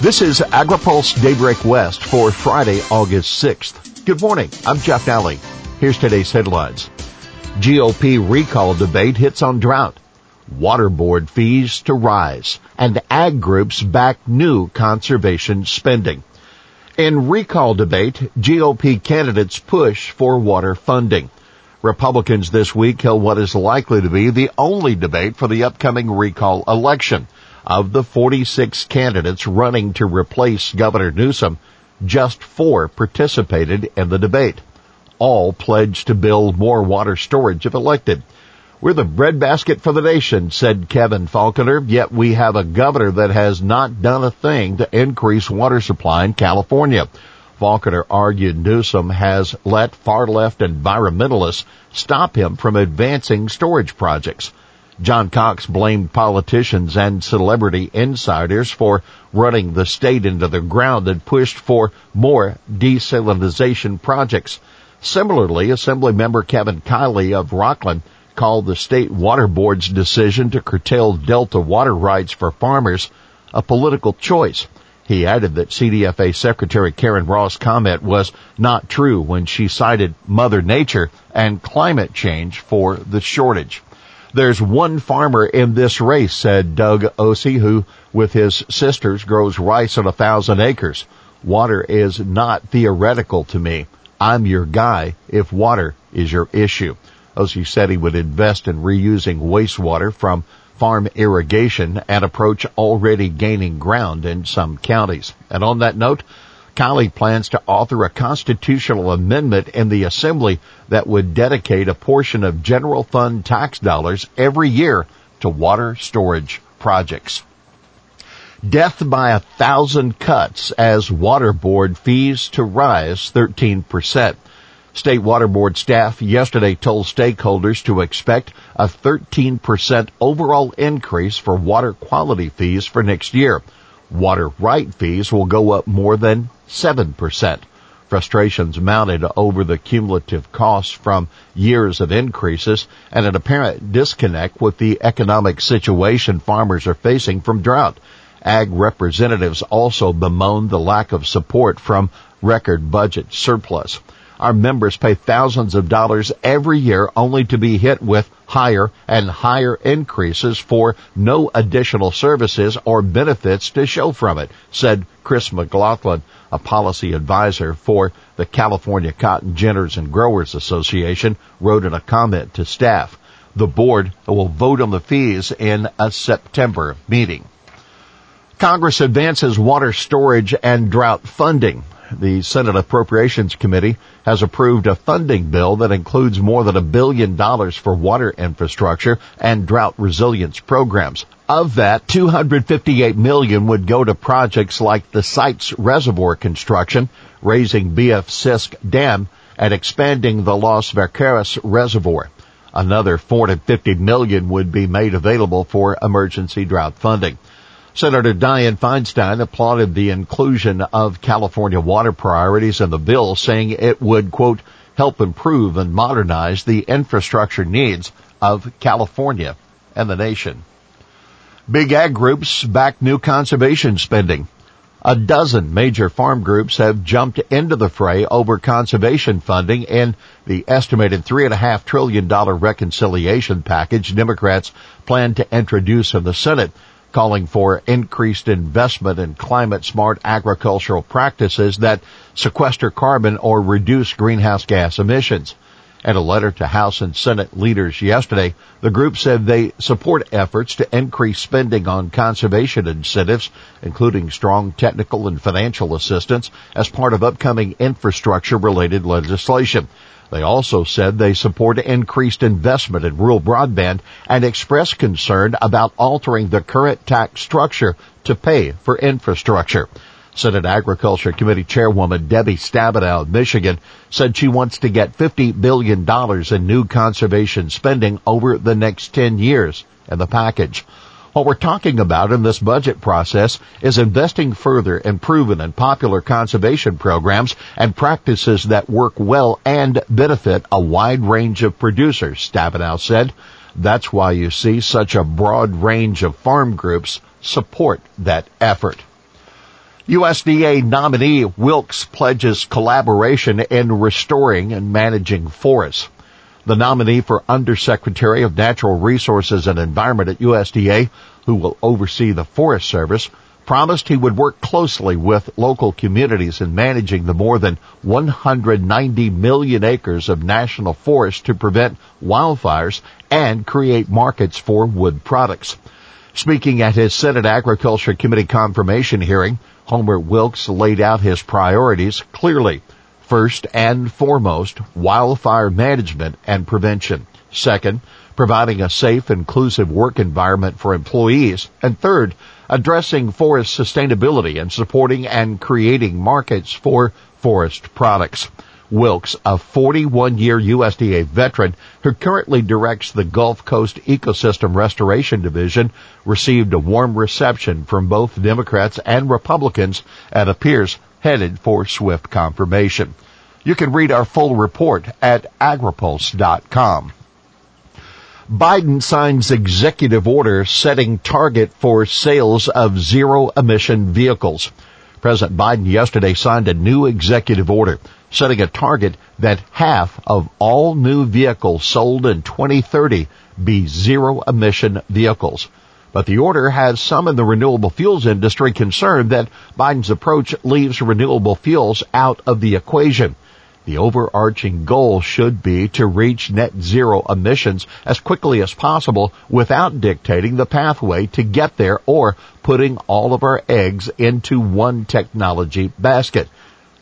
This is AgriPulse Daybreak West for Friday, August 6th. Good morning. I'm Jeff Nalley. Here's today's headlines. GOP recall debate hits on drought. Water board fees to rise and ag groups back new conservation spending. In recall debate, GOP candidates push for water funding. Republicans this week held what is likely to be the only debate for the upcoming recall election. Of the 46 candidates running to replace Governor Newsom, just four participated in the debate. All pledged to build more water storage if elected. We're the breadbasket for the nation, said Kevin Faulconer, yet we have a governor that has not done a thing to increase water supply in California. Faulconer argued Newsom has let far left environmentalists stop him from advancing storage projects. John Cox blamed politicians and celebrity insiders for running the state into the ground and pushed for more desalinization projects. Similarly, Assemblymember Kevin Kiley of Rocklin called the state water board's decision to curtail Delta water rights for farmers a political choice. He added that CDFA Secretary Karen Ross' comment was not true when she cited Mother Nature and climate change for the shortage. There's one farmer in this race, said Doug Ose, who with his sisters grows rice on a thousand acres. Water is not theoretical to me. I'm your guy if water is your issue. Ose said he would invest in reusing wastewater from farm irrigation, an approach already gaining ground in some counties. And on that note, Kiley plans to author a constitutional amendment in the Assembly that would dedicate a portion of general fund tax dollars every year to water storage projects. Death by a thousand cuts as water board fees to rise 13%. State Water Board staff yesterday told stakeholders to expect a 13% overall increase for water quality fees for next year. Water right fees will go up more than 7%. Frustrations mounted over the cumulative costs from years of increases and an apparent disconnect with the economic situation farmers are facing from drought. Ag representatives also bemoaned the lack of support from record budget surplus. Our members pay thousands of dollars every year only to be hit with higher and higher increases for no additional services or benefits to show from it, said Chris McGlothlin, a policy advisor for the California Cotton Ginners and Growers Association, wrote in a comment to staff. The board will vote on the fees in a September meeting. Congress advances water storage and drought funding the Senate Appropriations Committee has approved a funding bill that includes more than a billion dollars for water infrastructure and drought resilience programs. Of that, 258 million would go to projects like the Sites Reservoir construction, raising BF Sisk Dam, and expanding the Los Vaqueros Reservoir. Another 450 million would be made available for emergency drought funding. Senator Dianne Feinstein applauded the inclusion of California water priorities in the bill, saying it would, quote, help improve and modernize the infrastructure needs of California and the nation. Big ag groups back new conservation spending. A dozen major farm groups have jumped into the fray over conservation funding in the estimated three and a half trillion dollar reconciliation package Democrats plan to introduce in the Senate calling for increased investment in climate smart agricultural practices that sequester carbon or reduce greenhouse gas emissions. In a letter to House and Senate leaders yesterday, the group said they support efforts to increase spending on conservation incentives, including strong technical and financial assistance as part of upcoming infrastructure related legislation. They also said they support increased investment in rural broadband and expressed concern about altering the current tax structure to pay for infrastructure. Senate Agriculture Committee Chairwoman Debbie Stabenow of Michigan said she wants to get $50 billion in new conservation spending over the next 10 years in the package. What we're talking about in this budget process is investing further in proven and popular conservation programs and practices that work well and benefit a wide range of producers, Stabenow said. That's why you see such a broad range of farm groups support that effort. USDA nominee Wilkes pledges collaboration in restoring and managing forests. The nominee for Undersecretary of Natural Resources and Environment at USDA, who will oversee the Forest Service, promised he would work closely with local communities in managing the more than 190 million acres of national forest to prevent wildfires and create markets for wood products. Speaking at his Senate Agriculture Committee confirmation hearing, Homer Wilkes laid out his priorities clearly. First and foremost, wildfire management and prevention. Second, providing a safe, inclusive work environment for employees. And third, addressing forest sustainability and supporting and creating markets for forest products. Wilkes, a 41 year USDA veteran who currently directs the Gulf Coast Ecosystem Restoration Division, received a warm reception from both Democrats and Republicans and appears headed for swift confirmation. You can read our full report at agripulse.com. Biden signs executive order setting target for sales of zero emission vehicles. President Biden yesterday signed a new executive order setting a target that half of all new vehicles sold in 2030 be zero emission vehicles. But the order has some in the renewable fuels industry concerned that Biden's approach leaves renewable fuels out of the equation. The overarching goal should be to reach net zero emissions as quickly as possible without dictating the pathway to get there or putting all of our eggs into one technology basket.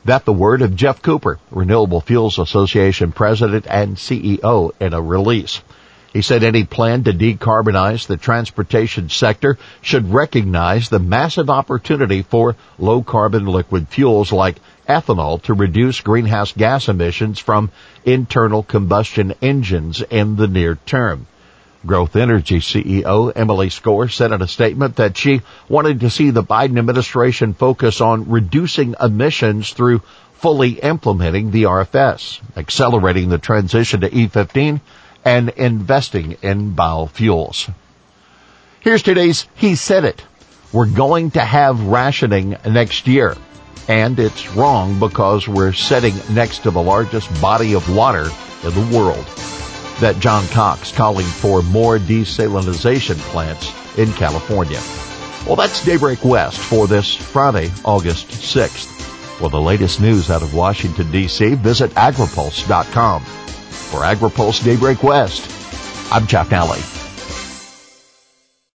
That the word of Geoff Cooper, Renewable Fuels Association President and CEO in a release. He said any plan to decarbonize the transportation sector should recognize the massive opportunity for low carbon liquid fuels like ethanol to reduce greenhouse gas emissions from internal combustion engines in the near term. Growth Energy CEO Emily Skor said in a statement that she wanted to see the Biden administration focus on reducing emissions through fully implementing the RFS, accelerating the transition to E15, and investing in biofuels. Here's today's He Said It. We're going to have rationing next year. And it's wrong because we're sitting next to the largest body of water in the world. That John Cox calling for more desalinization plants in California. Well, that's Daybreak West for this Friday, August 6th. For the latest news out of Washington, D.C., visit agripulse.com. For AgriPulse Daybreak West, I'm Jeff Nalley.